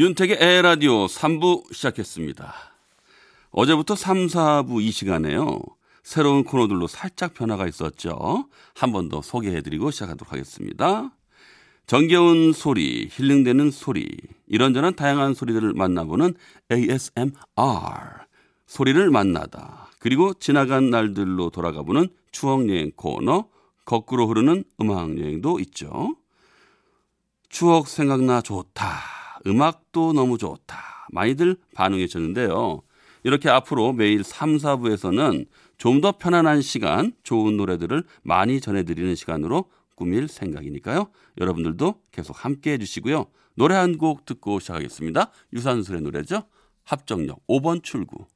윤택의 에라디오 3부 시작했습니다. 어제부터 3, 4부 이 시간에요. 새로운 코너들로 살짝 변화가 있었죠. 한 번 더 소개해드리고 시작하도록 하겠습니다. 정겨운 소리, 힐링되는 소리, 이런저런 다양한 소리들을 만나보는 ASMR. 소리를 만나다. 그리고 지나간 날들로 돌아가보는 추억여행 코너, 거꾸로 흐르는 음악여행도 있죠. 추억 생각나 좋다. 음악도 너무 좋다. 많이들 반응해 주는데요. 이렇게 앞으로 매일 3, 4부에서는 좀 더 편안한 시간, 좋은 노래들을 많이 전해드리는 시간으로 꾸밀 생각이니까요. 여러분들도 계속 함께 해주시고요. 노래 한 곡 듣고 시작하겠습니다. 유산슬의 노래죠. 합정역 5번 출구.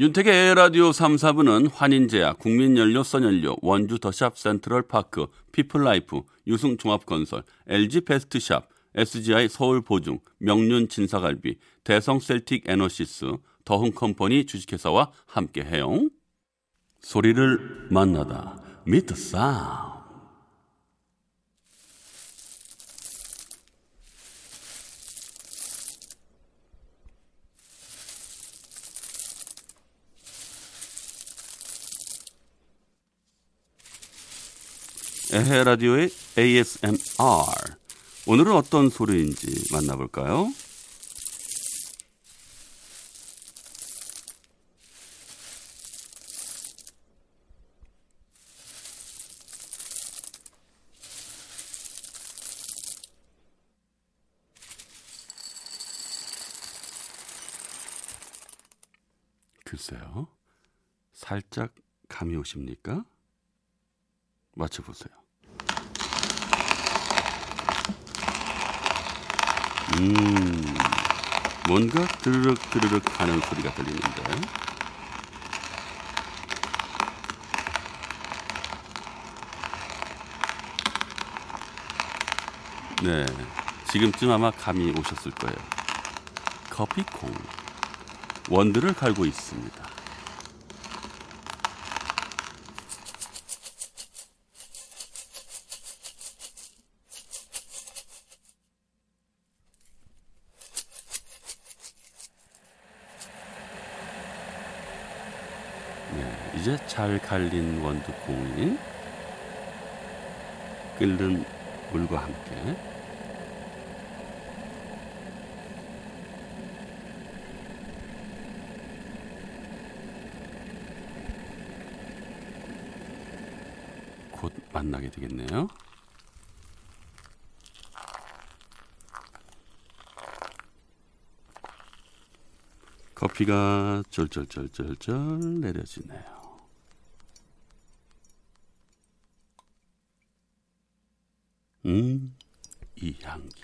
윤택의 에헤라디오 3, 4부는 환인제약, 국민연료, 썬연료, 원주 더샵 센트럴파크, 피플라이프, 유승종합건설, LG베스트샵, SGI 서울보증, 명륜 진사갈비, 대성쎌틱 에너시스, 더흥컴퍼니 주식회사와 함께해요. 소리를 만나다. Meet Sound. 에헤 라디오의 ASMR. 오늘은 어떤 소리인지 만나볼까요? 글쎄요. 살짝 감이 오십니까? 맞춰보세요. 음, 뭔가 드르륵 드르륵 하는 소리가 들리는데. 네, 지금쯤 아마 감이 오셨을 거예요. 커피콩. 원두를 갈고 있습니다. 네, 이제 잘 갈린 원두콩이 끓는 물과 함께 곧 만나게 되겠네요. 커피가 쫄쫄쫄쫄쫄 내려지네요. 음, 이 향기.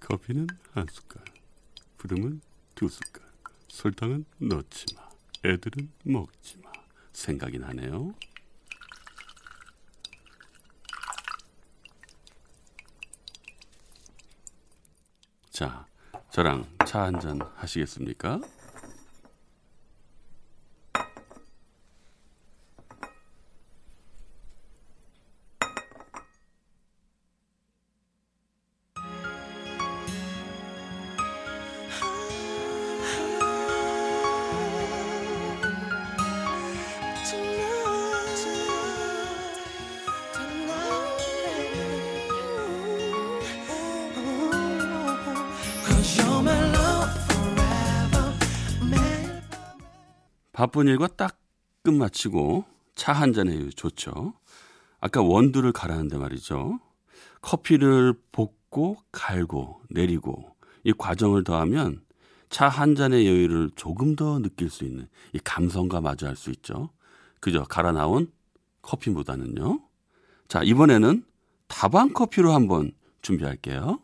커피는 한 숟갈, 부름은 두 숟갈, 설탕은 넣지 마, 애들은 먹지 마. 생각이 나네요. 자, 저랑 차 한 잔 하시겠습니까? 바쁜 일과 딱 끝마치고 차 한 잔에 좋죠. 아까 원두를 갈았는데 말이죠. 커피를 밟고 갈고 내리고 이 과정을 더하면 차 한 잔의 여유를 조금 더 느낄 수 있는 이 감성과 마주할 수 있죠. 그저 갈아 나온 커피보다는요. 자, 이번에는 다방 커피로 한번 준비할게요.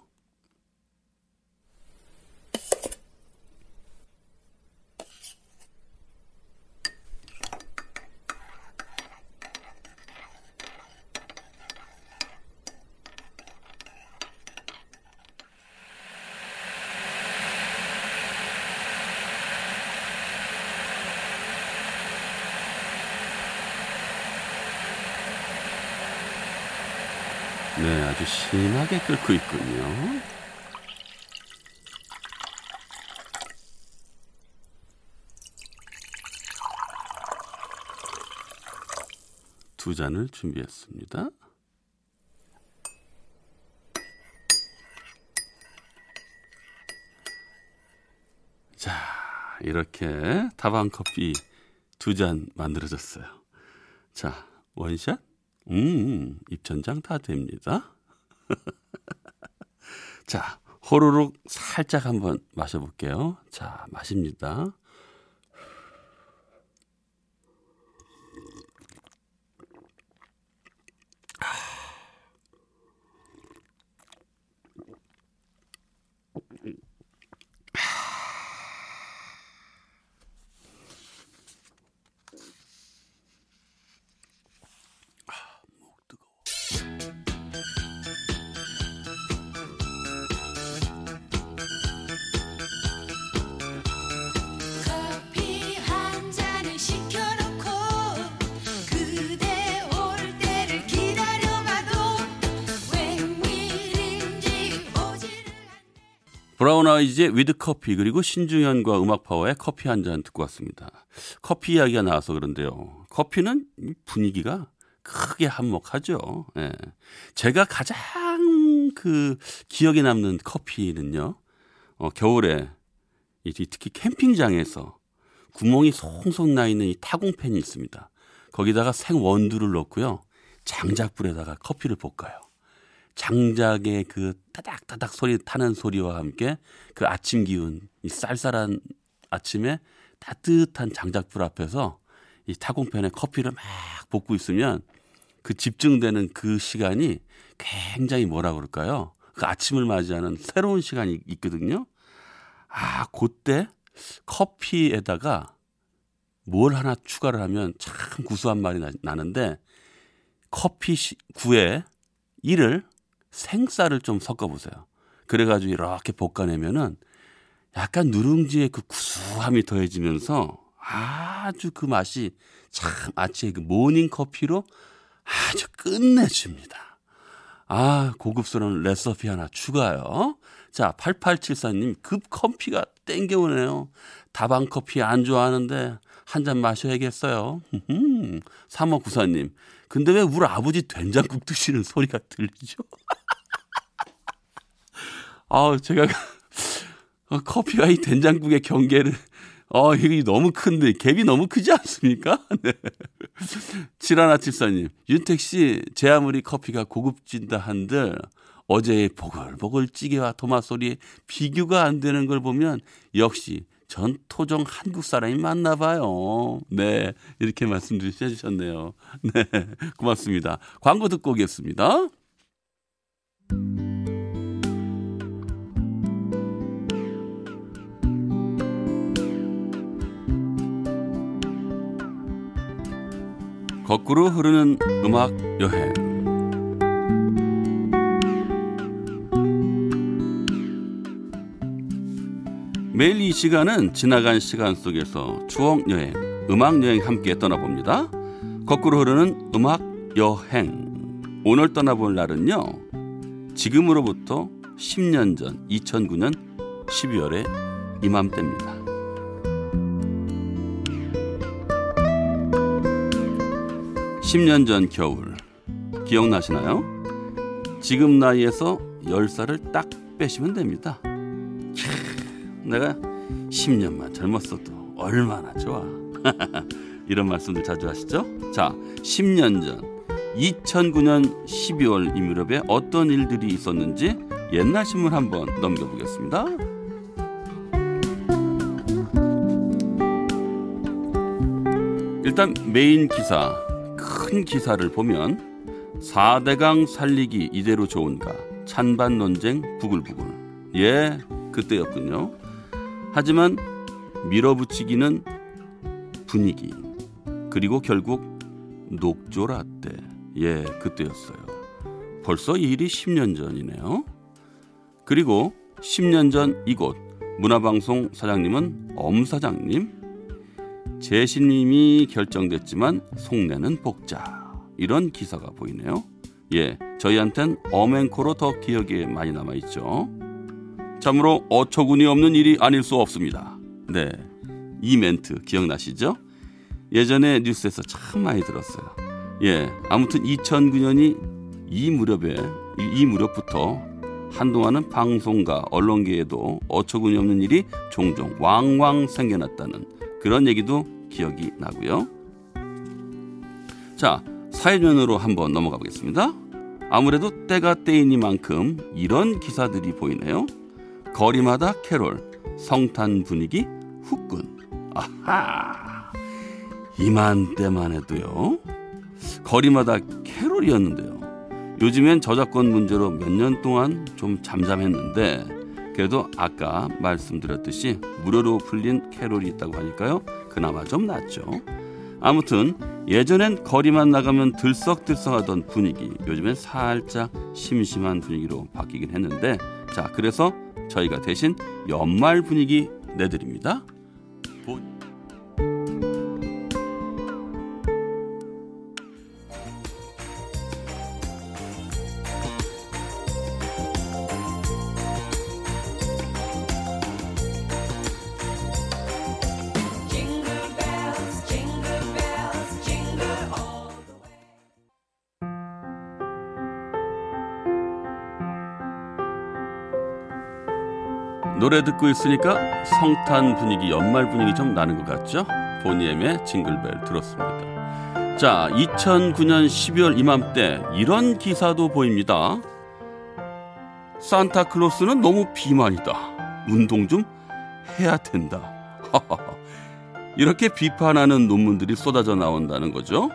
네, 아주 심하게 끓고 있군요. 두 잔을 준비했습니다. 자, 이렇게 다방 커피 두 잔 만들어졌어요. 자, 원샷? 음, 입천장 다 됩니다. 자, 호로록 살짝 한번 마셔볼게요. 자, 마십니다. 브라운 아이즈의 With Coffee 그리고 신중현과 음악 파워의 커피 한 잔 듣고 왔습니다. 커피 이야기가 나와서 그런데요. 커피는 이 분위기가 크게 한몫하죠. 예. 제가 가장 그 기억에 남는 커피는요. 어, 겨울에 이 특히 캠핑장에서 구멍이 송송 나 있는 이 타공팬이 있습니다. 거기다가 생 원두를 넣고요. 장작불에다가 커피를 볶아요. 장작의 그 따닥따닥 소리 타는 소리와 함께 그 아침 기운, 이 쌀쌀한 아침에 따뜻한 장작불 앞에서 이 타공팬에 커피를 막 볶고 있으면 그 집중되는 그 시간이 굉장히 뭐라 그럴까요? 그 아침을 맞이하는 새로운 시간이 있거든요. 아, 그때 커피에다가 뭘 하나 추가를 하면 참 구수한 말이 나, 나는데 커피 시- 구에 이를 생쌀을 좀 섞어보세요. 그래가지고 이렇게 볶아내면은 약간 누룽지의 그 구수함이 더해지면서 아주 그 맛이 참 마치 그 모닝 커피로 아주 끝내줍니다. 아, 고급스러운 레시피 하나 추가요. 자, 8874님, 급 커피가 땡겨오네요. 다방 커피 안 좋아하는데 한 잔 마셔야겠어요. 3594님, 근데 왜 우리 아버지 된장국 드시는 소리가 들리죠? 아, 제가 어, 커피와 이 된장국의 경계를 어, 이게 너무 큰데 갭이 너무 크지 않습니까? 네. 칠하나 칠사님, 윤택 씨, 제 아무리 커피가 고급진다 한들 어제의 보글보글 찌개와 토마 소리에 비교가 안 되는 걸 보면 역시 전 토종 한국 사람이 맞나 봐요. 네, 이렇게 말씀 주셨네요. 네, 고맙습니다. 광고 듣고 오겠습니다. 거꾸로 흐르는 음악 여행. 매일 이 시간은 지나간 시간 속에서 추억 여행, 음악 여행 함께 떠나봅니다. 거꾸로 흐르는 음악 여행. 오늘 떠나볼 날은요. 지금으로부터 10년 전 2009년 12월에 이맘때입니다. 10년 전 겨울 기억나시나요? 지금 나이에서 10살을 딱 빼시면 됩니다. 캬, 내가 10년만 젊었어도 얼마나 좋아. 이런 말씀들 자주 하시죠? 자, 10년 전 2009년 12월 이 무렵에 어떤 일들이 있었는지 옛날 신문 한번 넘겨보겠습니다. 일단 메인 기사, 큰 기사를 보면 4대강 살리기 이대로 좋은가 찬반 논쟁 부글부글. 예 그때였군요. 하지만 밀어붙이기는 분위기 그리고 결국 녹조라떼. 예 그때였어요. 벌써 이 일이 10년 전이네요. 그리고 10년 전 이곳 문화방송 사장님은 엄 사장님 재신임이 결정됐지만 속내는 복자 이런 기사가 보이네요. 예, 저희한텐 어맹코로 더 기억에 많이 남아 있죠. 참으로 어처구니 없는 일이 아닐 수 없습니다. 네, 이 멘트 기억나시죠? 예전에 뉴스에서 참 많이 들었어요. 예, 아무튼 2009년이 이 무렵에 이, 이 무렵부터 한동안은 방송과 언론계에도 어처구니 없는 일이 종종 왕왕 생겨났다는 그런 얘기도 기억이 나고요. 자, 사회면으로 한번 넘어가 보겠습니다. 아무래도 때가 때이니만큼 이런 기사들이 보이네요. 거리마다 캐롤, 성탄 분위기 후끈. 아하. 이만때만 해도요. 거리마다 캐롤이었는데요. 요즘엔 저작권 문제로 몇 년 동안 좀 잠잠했는데 그래도 아까 말씀드렸듯이 무료로 풀린 캐롤이 있다고 하니까요. 그나마 좀 낫죠. 아무튼 예전엔 거리만 나가면 들썩들썩하던 분위기 요즘엔 살짝 심심한 분위기로 바뀌긴 했는데 자 그래서 저희가 대신 연말 분위기 내드립니다. 노래 듣고 있으니까 성탄 분위기 연말 분위기 좀 나는 것 같죠? 보니엠의 징글벨 들었습니다. 자 2009년 12월 이맘때 이런 기사도 보입니다. 산타클로스는 너무 비만이다. 운동 좀 해야 된다. 이렇게 비판하는 논문들이 쏟아져 나온다는 거죠.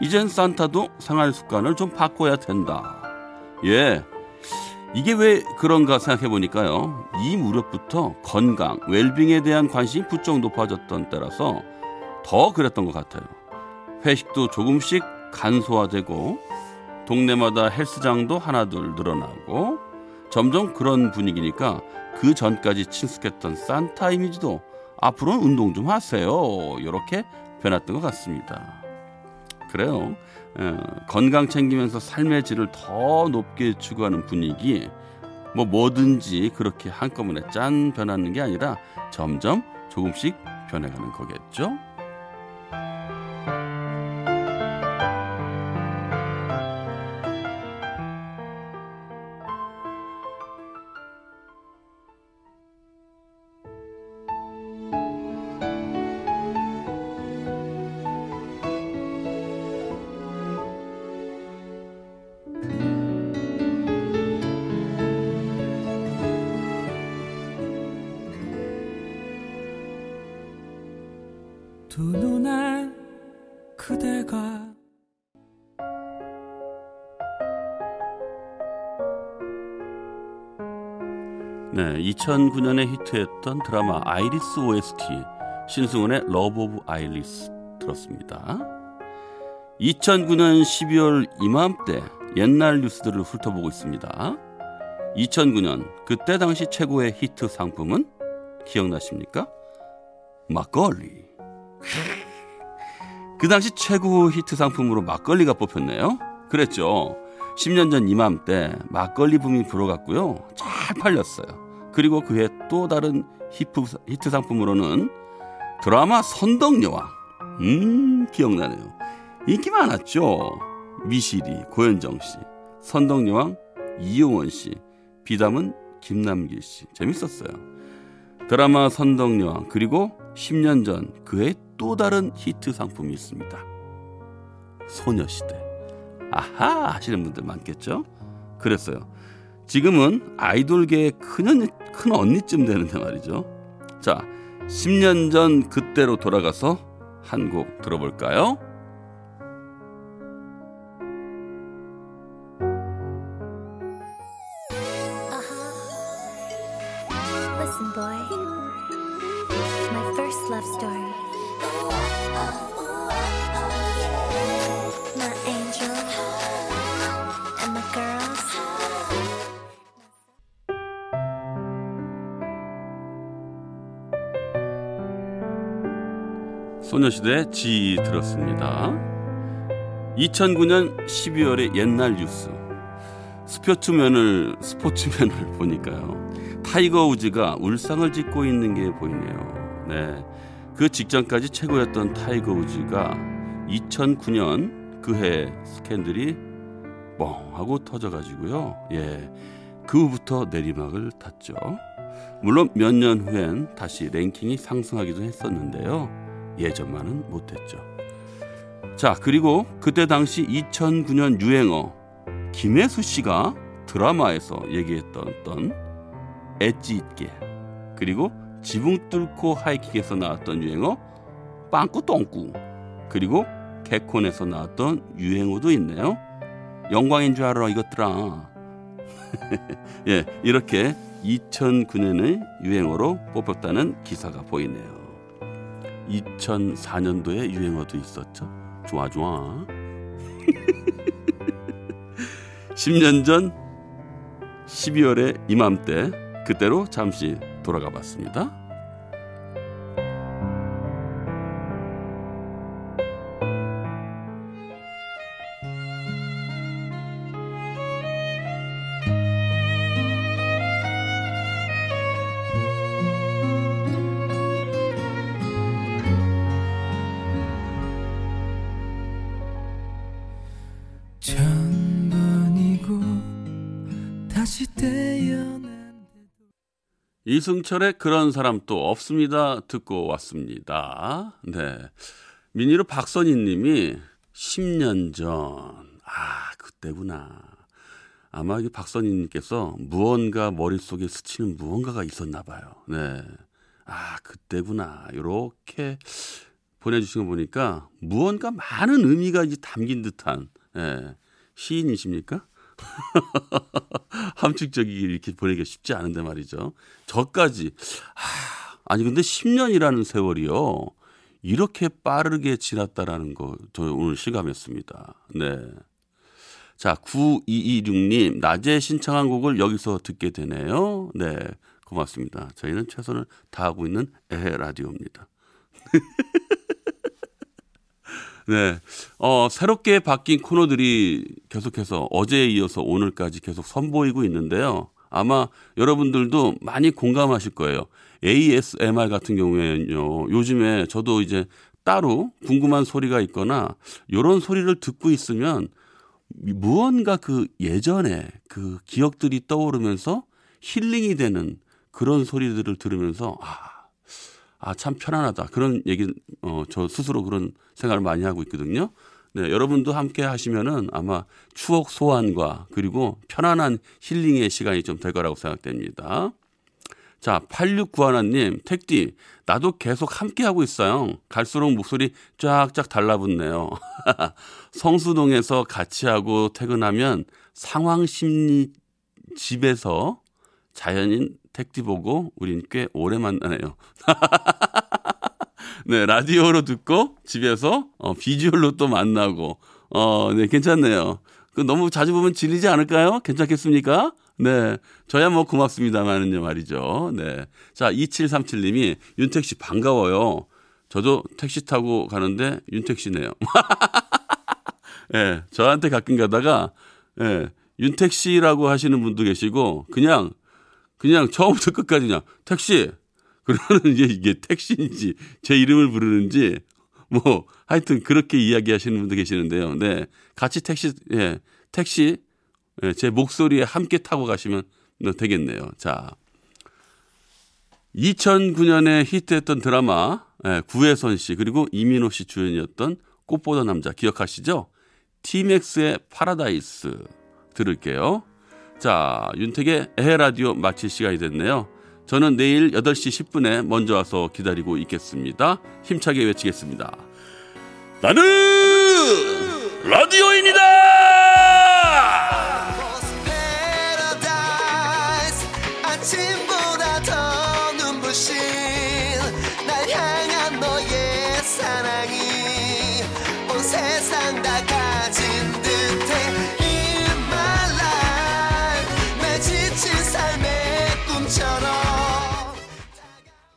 이젠 산타도 생활 습관을 좀 바꿔야 된다. 예. 이게 왜 그런가 생각해 보니까요. 이 무렵부터 건강, 웰빙에 대한 관심이 부쩍 높아졌던 때라서 더 그랬던 것 같아요. 회식도 조금씩 간소화되고 동네마다 헬스장도 하나둘 늘어나고 점점 그런 분위기니까 그 전까지 친숙했던 산타 이미지도 앞으로는 운동 좀 하세요. 이렇게 변했던 것 같습니다. 그래요. 에, 건강 챙기면서 삶의 질을 더 높게 추구하는 분위기, 뭐 뭐든지 그렇게 한꺼번에 짠 변하는 게 아니라 점점 조금씩 변해가는 거겠죠. 두 눈에 그대가 네, 2009년에 히트했던 드라마 아이리스 OST 신승훈의 Love of Iris 들었습니다. 2009년 12월 이맘때 옛날 뉴스들을 훑어보고 있습니다. 2009년 그때 당시 최고의 히트 상품은 기억나십니까? 막걸리. 그 당시 최고 히트 상품으로 막걸리가 뽑혔네요. 그랬죠. 10년 전 이맘때 막걸리 붐이 불어갔고요. 잘 팔렸어요. 그리고 그해 또 다른 히트, 히트 상품으로는 드라마 선덕여왕. 음, 기억나네요. 인기 많았죠. 미실이, 고현정 씨, 선덕여왕, 이용원 씨, 비담은 김남길 씨. 재밌었어요. 드라마 선덕여왕 그리고 10년 전 그의 또 다른 히트 상품이 있습니다. 소녀시대. 아하 하시는 분들 많겠죠? 그랬어요. 지금은 아이돌계의 큰, 언니, 큰 언니쯤 되는데 말이죠. 자, 10년 전 그때로 돌아가서 한 곡 들어볼까요? 소녀시대 지 들었습니다. 2009년 12월의 옛날 뉴스. 스포츠면을 스포츠면을 보니까요. 타이거 우즈가 울상을 짓고 있는 게 보이네요. 네. 그 직전까지 최고였던 타이거 우즈가 2009년 그해 스캔들이 뻥 하고 터져 가지고요. 예. 그 후부터 내리막을 탔죠. 물론 몇 년 후엔 다시 랭킹이 상승하기도 했었는데요. 예전만은 못했죠. 자, 그리고 그때 당시 2009년 유행어 김혜수 씨가 드라마에서 얘기했던 엣지 있게 그리고 지붕 뚫고 하이킥에서 나왔던 유행어 빵꾸 똥꾸 그리고 개콘에서 나왔던 유행어도 있네요. 영광인 줄 알아 이것들아. 예, 이렇게 2009년의 유행어로 뽑혔다는 기사가 보이네요. 2004년도에 유행어도 있었죠. 좋아 좋아. 10년 전 12월의 이맘때 그때로 잠시 돌아가 봤습니다. 이승철의 그런 사람 또 없습니다. 듣고 왔습니다. 네. 미니로 박선희 님이 10년 전. 아, 그때구나. 아마 이 박선희 님께서 무언가 머릿속에 스치는 무언가가 있었나 봐요. 네. 아, 그때구나. 요렇게 보내주신 거 보니까 무언가 많은 의미가 이제 담긴 듯한, 예. 시인이십니까? 함축적이게 이렇게 보내기가 쉽지 않은데 말이죠. 저까지 하, 아니 근데 10년이라는 세월이요. 이렇게 빠르게 지났다라는 거 저 오늘 실감했습니다. 네. 자, 9226님, 낮에 신청한 곡을 여기서 듣게 되네요. 네. 고맙습니다. 저희는 최선을 다하고 있는 에헤 라디오입니다. 네. 어, 새롭게 바뀐 코너들이 계속해서 어제에 이어서 오늘까지 계속 선보이고 있는데요. 아마 여러분들도 많이 공감하실 거예요. ASMR 같은 경우에는요. 요즘에 저도 이제 따로 궁금한 소리가 있거나 요런 소리를 듣고 있으면 무언가 그 예전에 그 기억들이 떠오르면서 힐링이 되는 그런 소리들을 들으면서 아, 아, 참 편안하다. 그런 얘기, 어, 저 스스로 그런 생각을 많이 하고 있거든요. 네, 여러분도 함께 하시면은 아마 추억 소환과 그리고 편안한 힐링의 시간이 좀 될 거라고 생각됩니다. 자, 8691님, 택디, 나도 계속 함께 하고 있어요. 갈수록 목소리 쫙쫙 달라붙네요. 성수동에서 같이 하고 퇴근하면 상황 심리 집에서 자연인 택디 보고 우린 꽤 오래 만나네요. 네, 라디오로 듣고 집에서 어, 비주얼로 또 만나고 어, 네, 괜찮네요. 그 너무 자주 보면 질리지 않을까요? 괜찮겠습니까? 네. 저야 뭐 고맙습니다만은요, 말이죠. 네. 자, 2737님이 윤택 씨 반가워요. 저도 택시 타고 가는데 윤택 씨네요. 예, 네, 저한테 가끔 가다가, 예, 네, 윤택 씨라고 하시는 분도 계시고, 그냥, 그냥 처음부터 끝까지 그냥, 택시! 그러면 이제 이게 택시인지, 제 이름을 부르는지, 뭐, 하여튼 그렇게 이야기하시는 분도 계시는데요. 네. 같이 택시, 예, 택시, 예, 제 목소리에 함께 타고 가시면 되겠네요. 자. 2009년에 히트했던 드라마, 예, 구혜선 씨, 그리고 이민호 씨 주연이었던 꽃보다 남자 기억하시죠? 티맥스의 파라다이스 들을게요. 자, 윤택의 에헤라디오 마칠 시간이 됐네요. 저는 내일 8시 10분에 먼저 와서 기다리고 있겠습니다. 힘차게 외치겠습니다. 나는 라디오인이다!